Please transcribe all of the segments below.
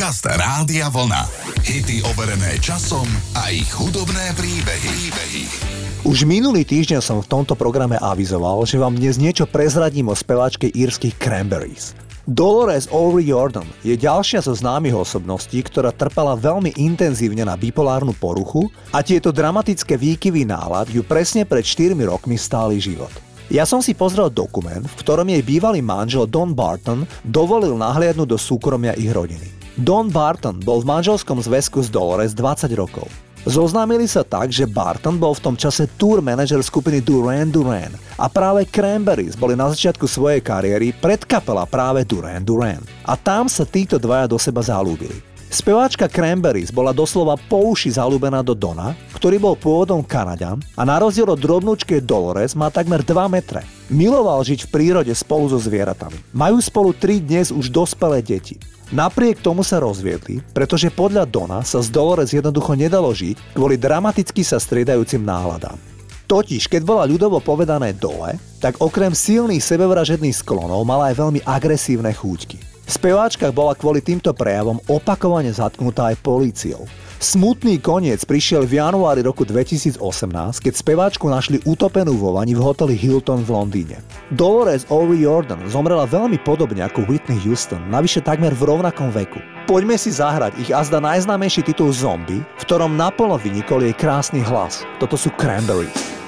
Podcast Rádia Vlna. Hity overené časom a ich hudobné príbehy. príbehy. Už minulý týždeň som v tomto programe avizoval, že vám dnes niečo prezradím o speváčke írskych Cranberries. Dolores O'Riordan je ďalšia zo známych osobností, ktorá trpela veľmi intenzívne na bipolárnu poruchu a tieto dramatické výkyvy nálad ju presne pred 4 rokmi stáli život. Ja som si pozrel dokument, v ktorom jej bývalý manžel Don Barton dovolil nahliadnúť do súkromia ich rodiny. Don Barton bol v manželskom zväzku s Dolores 20 rokov. Zoznámili sa tak, že Barton bol v tom čase tour manažer skupiny Duran Duran a práve Cranberries boli na začiatku svojej kariéry predkapela práve Duran Duran. A tam sa títo dvaja do seba zalúbili. Speváčka Cranberries bola doslova po uši zalúbená do Dona, ktorý bol pôvodom Kanaďan a na rozdiel od drobnúčke Dolores má takmer 2 metre. Miloval žiť v prírode spolu so zvieratami. Majú spolu 3 dnes už dospelé deti. Napriek tomu sa rozviedli, pretože podľa Dona sa z Dolores jednoducho nedalo žiť kvôli dramaticky sa striedajúcim náhľadám. Totiž, keď bola ľudovo povedané dole, tak okrem silných sebevražedných sklonov mala aj veľmi agresívne chúťky. Speváčka bola kvôli týmto prejavom opakovane zatknutá aj políciou. Smutný koniec prišiel v januári roku 2018, keď speváčku našli utopenú vo vani v hoteli Hilton v Londýne. Dolores O'Riordan zomrela veľmi podobne ako Whitney Houston, navyše takmer v rovnakom veku. Poďme si zahrať ich azda najznámejší titul Zombie, v ktorom naplno vynikol jej krásny hlas. Toto sú Cranberries.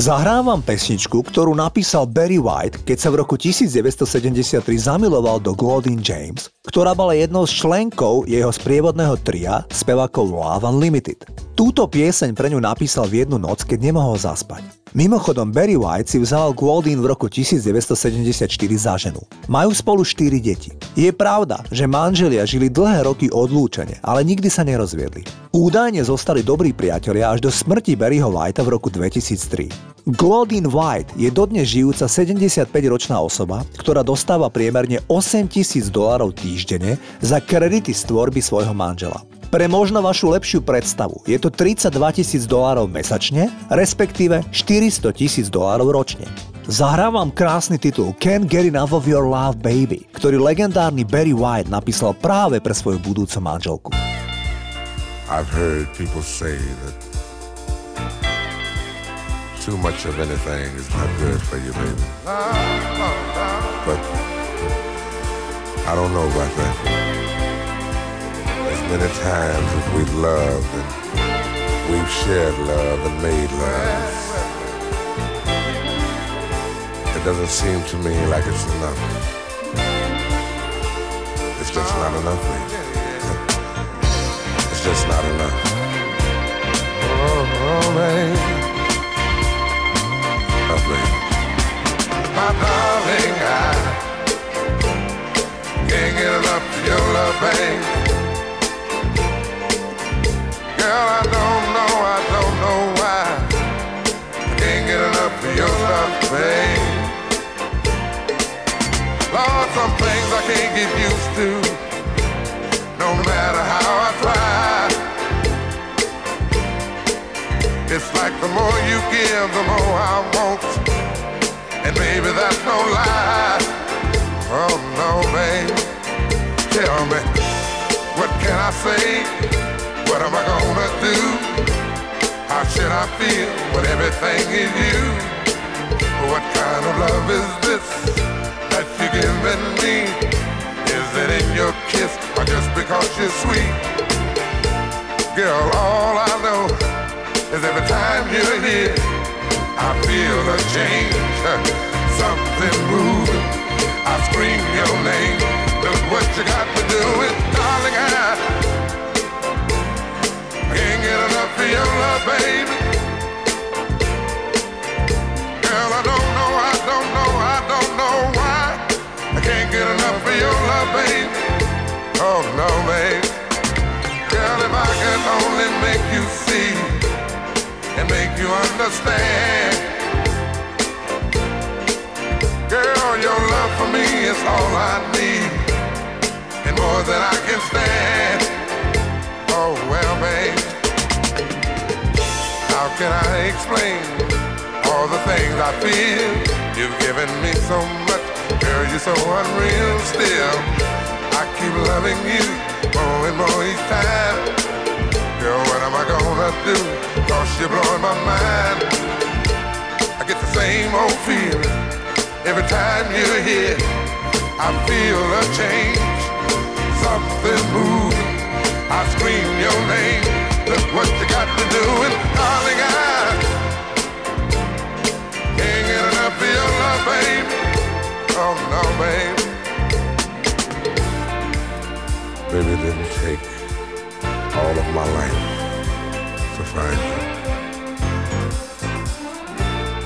Zahrávam pesničku, ktorú napísal Barry White, keď sa v roku 1973 zamiloval do Claudine James, ktorá bola jednou z členkov jeho sprievodného tria spevákov Love Unlimited. Túto pieseň pre ňu napísal v jednu noc, keď nemohol zaspať. Mimochodom, Barry White si vzal Claudine v roku 1974 za ženu. Majú spolu 4 deti. Je pravda, že manželia žili dlhé roky odlúčene, ale nikdy sa nerozviedli. Údajne zostali dobrí priatelia až do smrti Barryho Whitea v roku 2003. Claudine White je dodnes žijúca 75-ročná osoba, ktorá dostáva priemerne 8 tisíc dolárov týždenne za kredity z tvorby svojho manžela. Pre možno vašu lepšiu predstavu, je to 32 tisíc dolárov mesačne, respektíve 400 tisíc dolárov ročne. Zahrávam krásny titul Can't Get Enough of Your Love Baby, ktorý legendárny Barry White napísal práve pre svoju budúcu manželku. I've heard people say that too much of anything is not good for you, baby. But I don't know about that. Many times as we've loved and we've shared love and made love, it doesn't seem to me like it's enough. It's just not enough, baby. It's just not enough. Oh, oh baby lovely. My darling, I can't get enough of your love, babe. I don't know, I don't know why. I can't get enough of your. Lord, some things I can't get used to, no matter how I try. It's like the more you give, the more I want. And baby, that's no lie. Oh no. Tell me, what can I say? What am I gonna do? How should I feel when everything is you? What kind of love is this that you're giving me? Is it in your kiss or just because you're sweet? Girl, all I know is every time you're here, I feel a change, something moving. I scream your name. Look what you got to do it, darling. I can't get enough of your love, baby. Girl, I don't know, I don't know, I don't know why. I can't get enough of your love, baby. Oh no, baby. Girl, if I could only make you see and make you understand. Girl, your love for me is all I need, and more than I can stand. Oh, well, babe, can I explain all the things I feel? You've given me so much, girl, you're so unreal still. I keep loving you more and more each time. Girl, what am I gonna do? Cause you're blowing my mind. I get the same old feeling every time you're here. I feel a change, something moving. I scream your name. Look what you got to do, and darling, I can't get enough of your love. Oh no, baby. Didn't take all of my life to find you.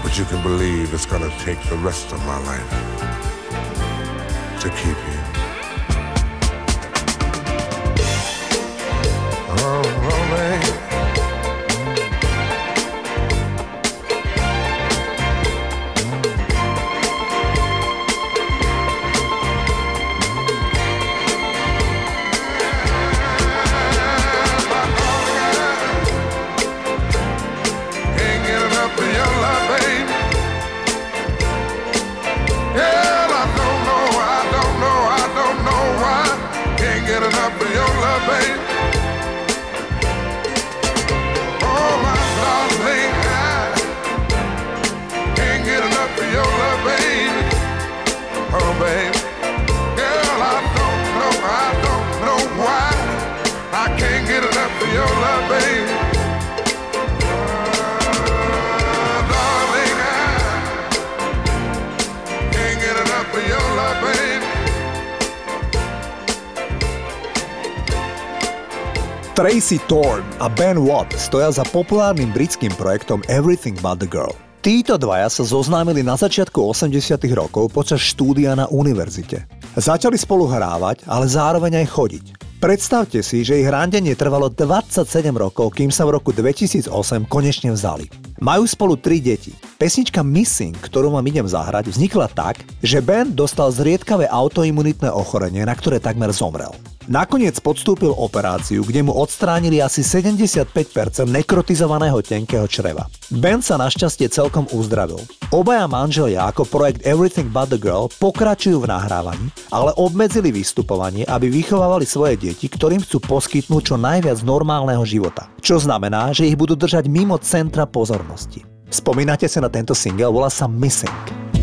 But you can believe it's gonna take the rest of my life to keep you. Tracy Thorn a Ben Watt stoja za populárnym britským projektom Everything But The Girl. Títo dvaja sa zoznámili na začiatku 80 rokov počas štúdia na univerzite. Začali spolu hrávať, ale zároveň aj chodiť. Predstavte si, že ich randenie trvalo 27 rokov, kým sa v roku 2008 konečne vzali. Majú spolu tri deti. Pesnička Missing, ktorú vám idem zahrať, vznikla tak, že Ben dostal zriedkavé autoimunitné ochorenie, na ktoré takmer zomrel. Nakoniec podstúpil operáciu, kde mu odstránili asi 75% nekrotizovaného tenkého čreva. Ben sa našťastie celkom uzdravil. Obaja manželia ako projekt Everything But The Girl pokračujú v nahrávaní, ale obmedzili vystupovanie, aby vychovávali svoje deti, ktorým chcú poskytnúť čo najviac normálneho života. Čo znamená, že ich budú držať mimo centra pozornosti. Spomínate sa na tento single, volá sa Missing.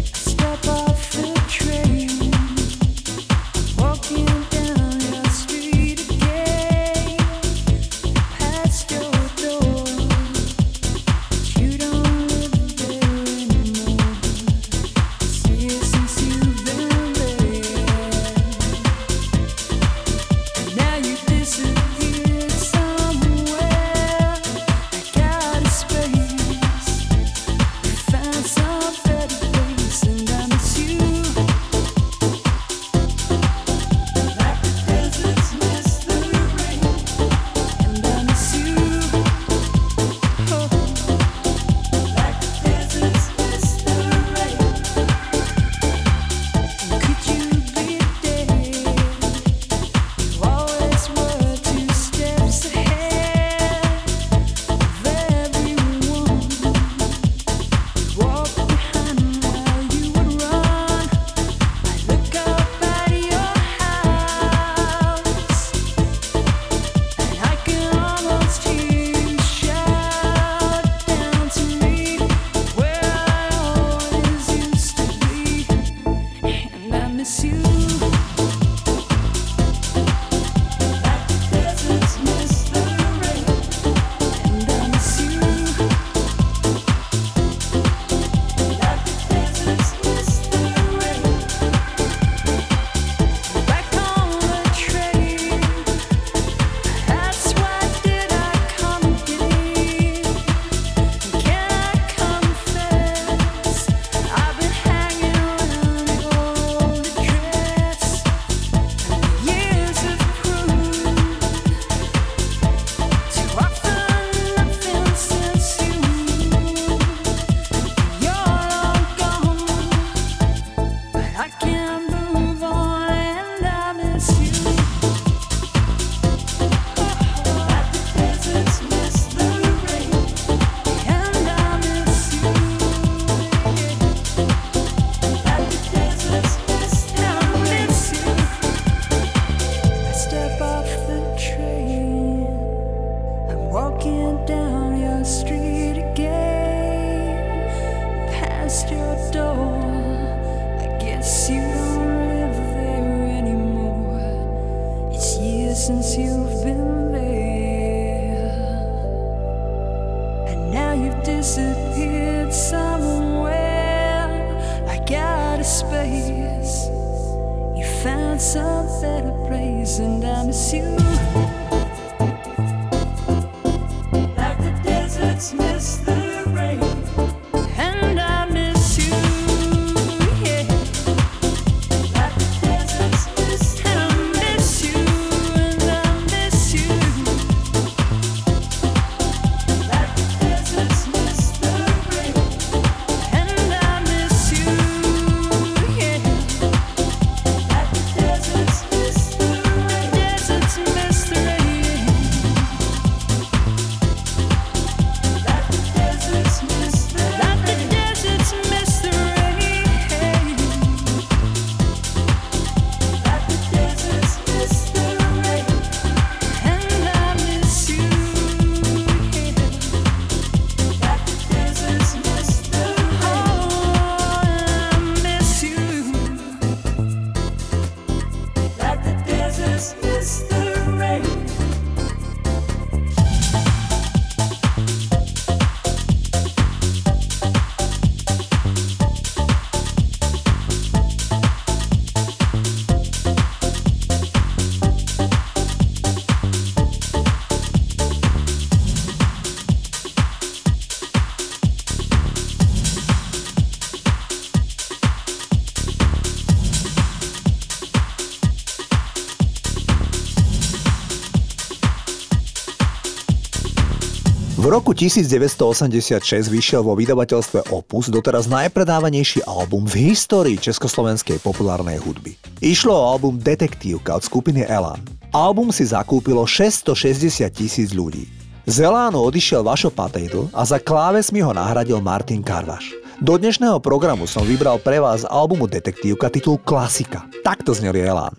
1986 vyšiel vo vydavateľstve Opus doteraz najpredávanejší album v histórii československej populárnej hudby. Išlo o album Detektívka od skupiny Elan. Album si zakúpilo 660 tisíc ľudí. Z Elánu odišiel Vašo Patejdl a za kláves mi ho nahradil Martin Karvaš. Do dnešného programu som vybral pre vás albumu Detektívka titul Klasika. Takto znel Elán.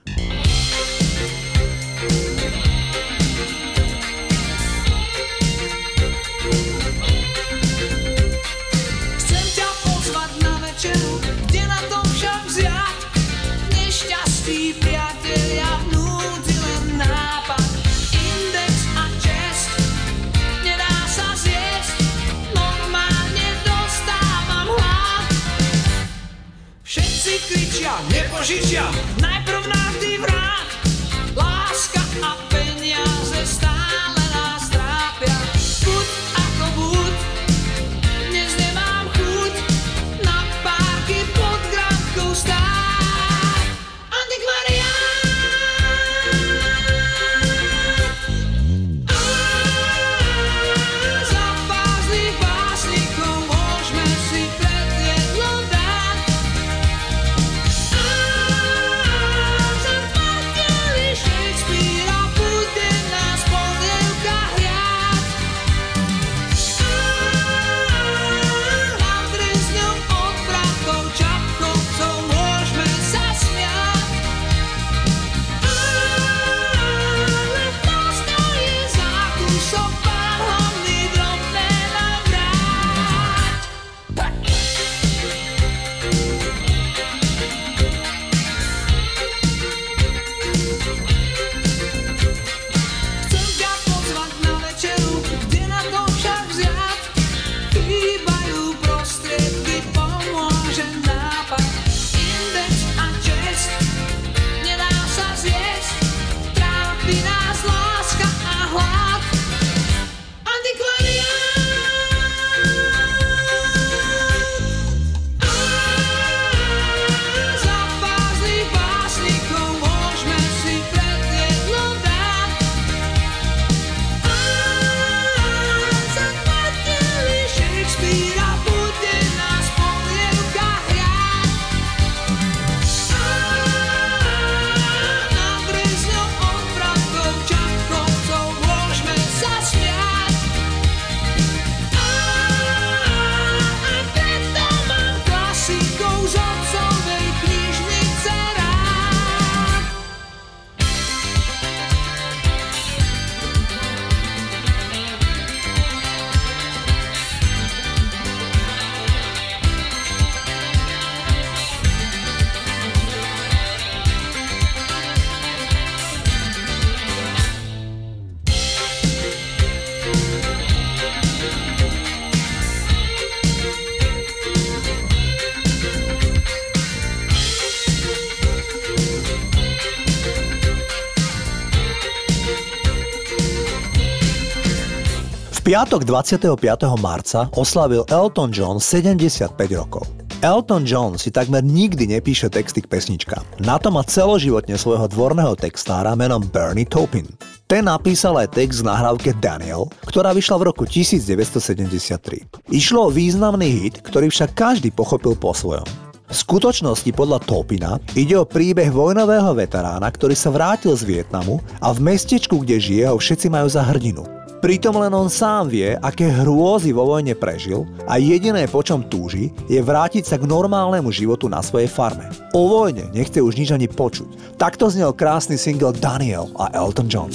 Piatok 25. marca oslavil Elton John 75 rokov. Elton John si takmer nikdy nepíše texty k pesničkám. Na to má celoživotne svojho dvorného textára menom Bernie Taupin. Ten napísal aj text v nahrávke Daniel, ktorá vyšla v roku 1973. Išlo o významný hit, ktorý však každý pochopil po svojom. V skutočnosti podľa Topina ide o príbeh vojnového veterána, ktorý sa vrátil z Vietnamu a v mestečku, kde žije, ho všetci majú za hrdinu. Pritom len on sám vie, aké hrôzy vo vojne prežil a jediné po čom túži je vrátiť sa k normálnemu životu na svojej farme. O vojne nechce už nič ani počuť. Takto znel krásny single Daniel a Elton John.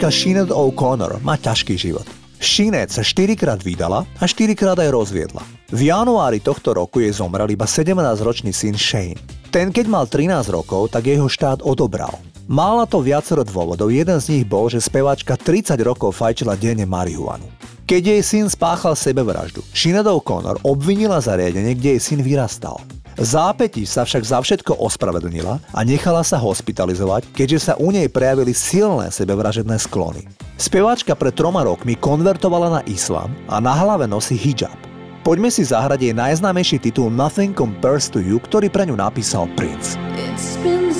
Speváčka Sinead O'Connor má ťažký život. Sinead sa 4 krát vydala a 4 krát aj rozviedla. V januári tohto roku jej zomrel iba 17-ročný syn Shane. Ten, keď mal 13 rokov, tak jeho štát odobral. Mala to viacero dôvodov, jeden z nich bol, že speváčka 30 rokov fajčila denne marihuanu. Keď jej syn spáchal sebevraždu, Sinead O'Connor obvinila zariadenie, kde jej syn vyrastal. V zápätí sa však za všetko ospravedlnila a nechala sa hospitalizovať, keďže sa u nej prejavili silné sebevražedné sklony. Speváčka pred troma rokmi konvertovala na islám a na hlave nosí hijab. Poďme si zahrať jej najznámejší titul Nothing Compares to You, ktorý pre ňu napísal Prince. It's been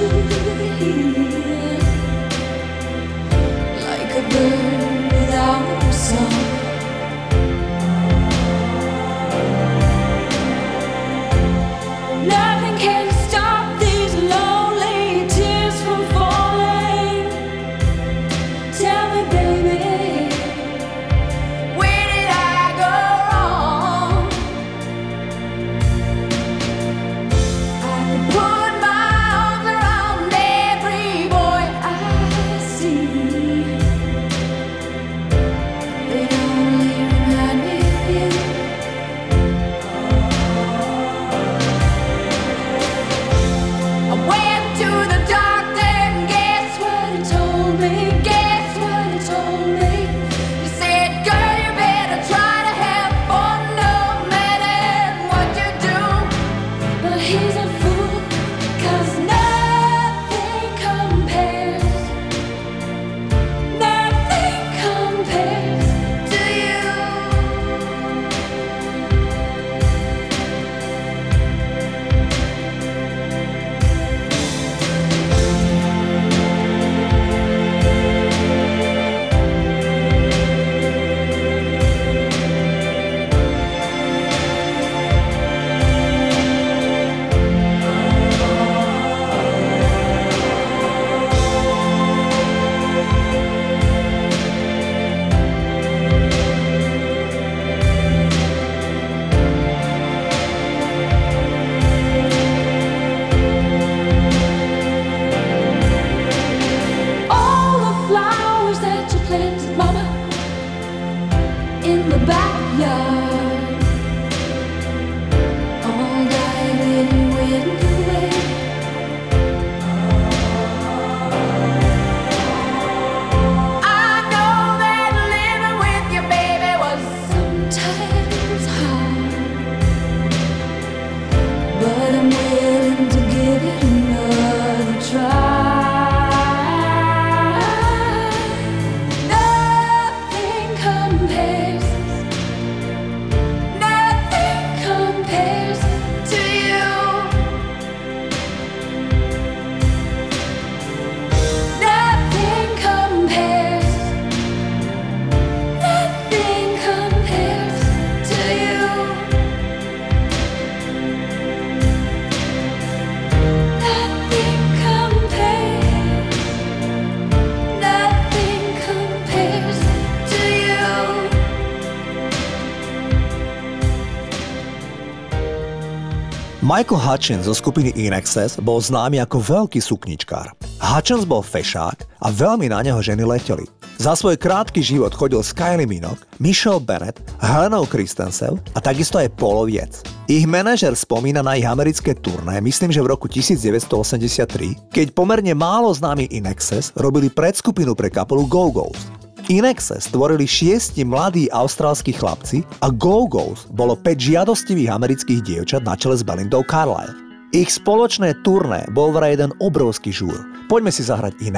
you Michael Hutchins zo skupiny In bol známy ako veľký sukničkár. Hutchins bol fešák a veľmi na neho ženy leteli. Za svoj krátky život chodil s Kylie Minogue, Michelle Bennett, Helenou Christensen a takisto aj Poloviec. Ich manažer spomína na ich americké turné, myslím, že v roku 1983, keď pomerne málo známy In Excess robili predskupinu pre kapelu Go-Go's. Inexe stvorili šiesti mladí austrálski chlapci a Go-Go's bolo 5 žiadostivých amerických dievčat na čele s Belindou Carlyle. Ich spoločné turné bol vraj jeden obrovský žúr. Poďme si zahrať In.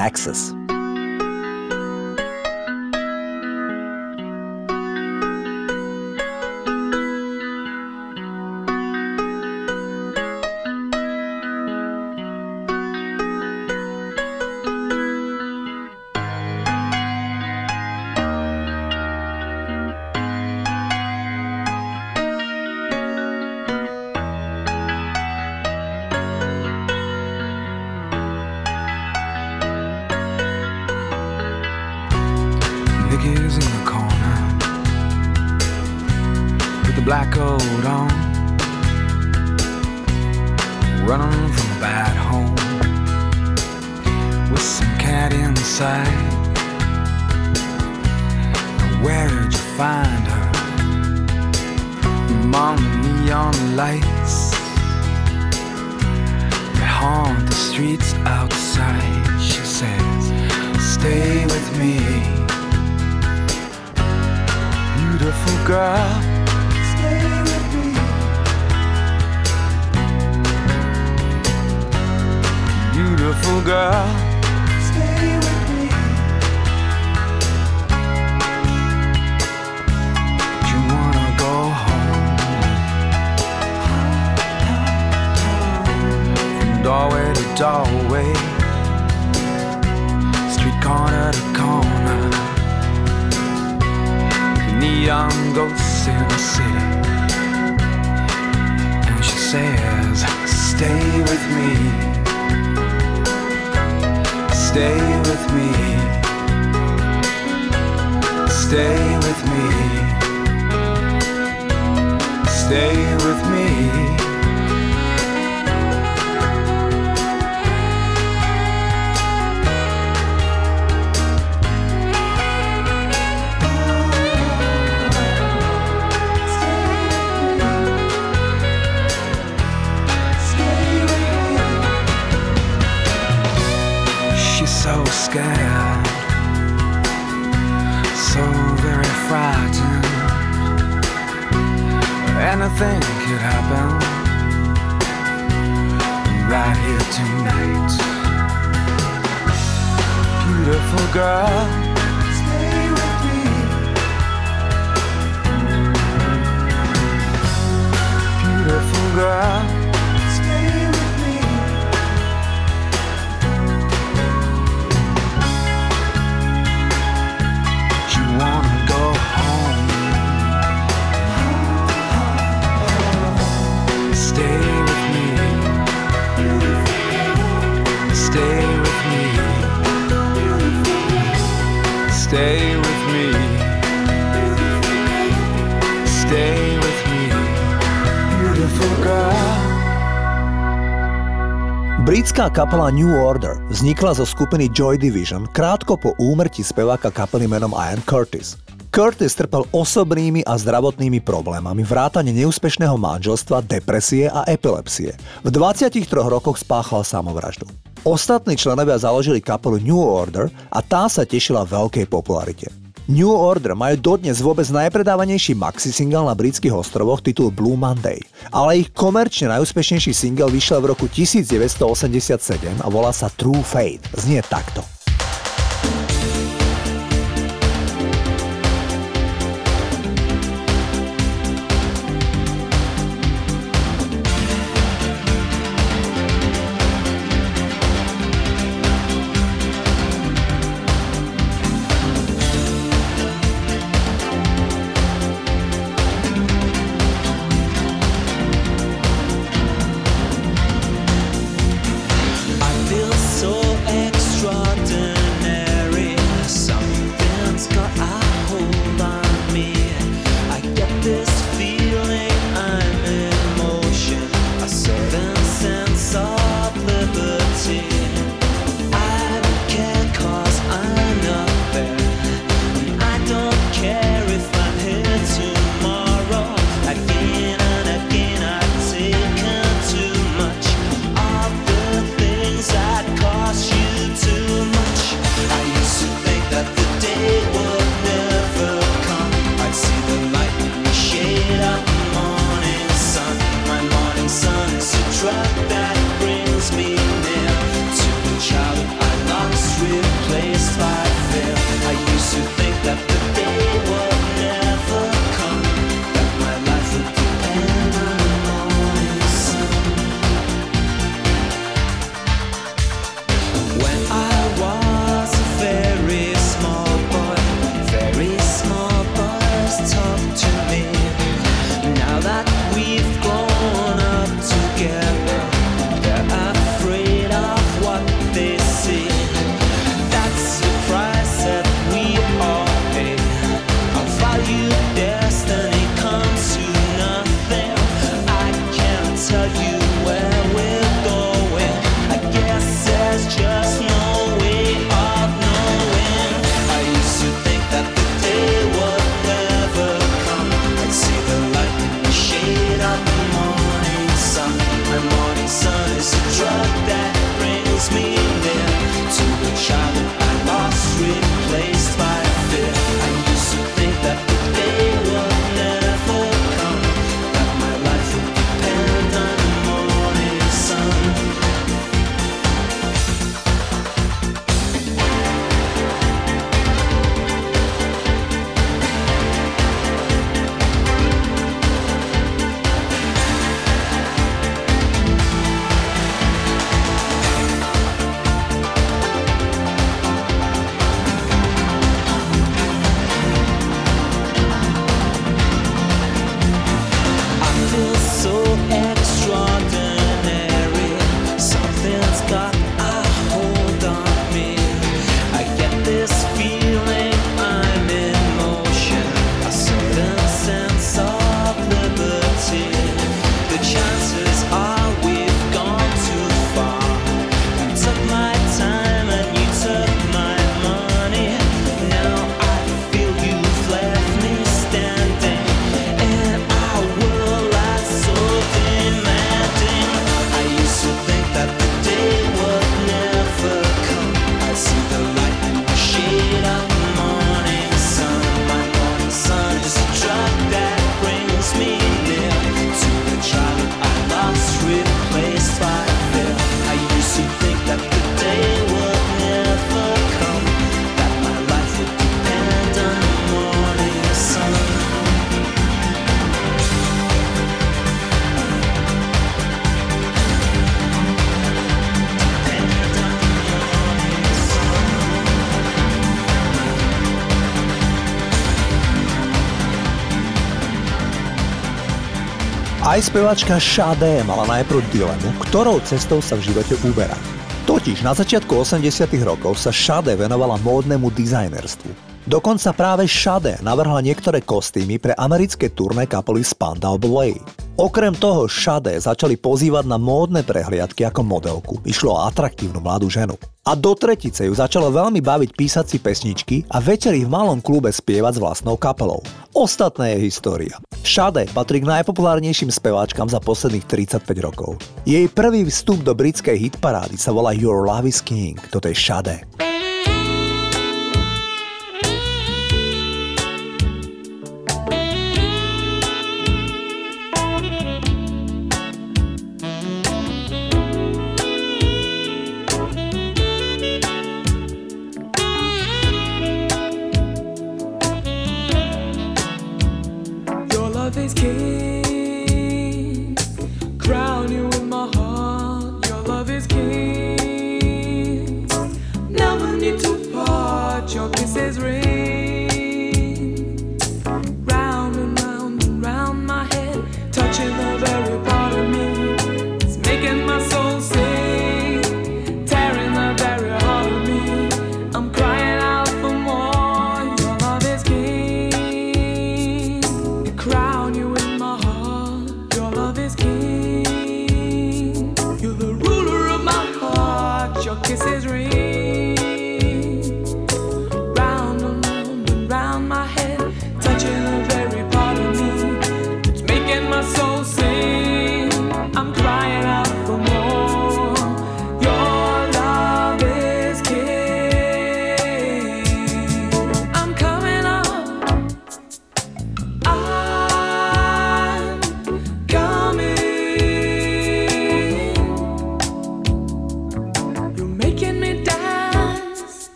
Nicky's in the corner with the black coat on, running from a bad home with some cat inside. Where'd you find her? Among the neon lights that haunt the streets outside. She says, Stay with me beautiful girl. Stay with me. Beautiful girl. Stay with me. You wanna go home? From doorway to doorway, street corner to corner neon ghosts in the city. And she says, Stay with me. Stay with me. Stay with me. Stay with me. Anything could happen right here tonight. Beautiful girl, stay with me. Beautiful girl, Britská kapela New Order vznikla zo skupiny Joy Division krátko po úmrtí speváka kapely menom Ian Curtis. Curtis trpel osobnými a zdravotnými problémami, vrátane neúspešného manželstva, depresie a epilepsie. V 23 rokoch spáchal samovraždu. Ostatní členovia založili kapelu New Order a tá sa tešila veľkej popularite. New Order majú dodnes vôbec najpredávanejší maxi single na britských ostrovoch titul Blue Monday, ale ich komerčne najúspešnejší single vyšiel v roku 1987 a volá sa True Fate. Znie takto. Aj speváčka Sade mala najprv dilemu, ktorou cestou sa v živote uberá. Totiž na začiatku 80 rokov sa Sade venovala módnemu dizajnerstvu. Dokonca práve Shade navrhla niektoré kostýmy pre americké turné kapely Spandau Ballet. Okrem toho šadé začali pozývať na módne prehliadky ako modelku. Išlo o atraktívnu mladú ženu. A do tretice ju začalo veľmi baviť písať si pesničky a večer v malom klube spievať s vlastnou kapelou. Ostatné je história. Shade patrí k najpopulárnejším speváčkam za posledných 35 rokov. Jej prvý vstup do britskej hitparády sa volá Your Love is King, toto je Shade.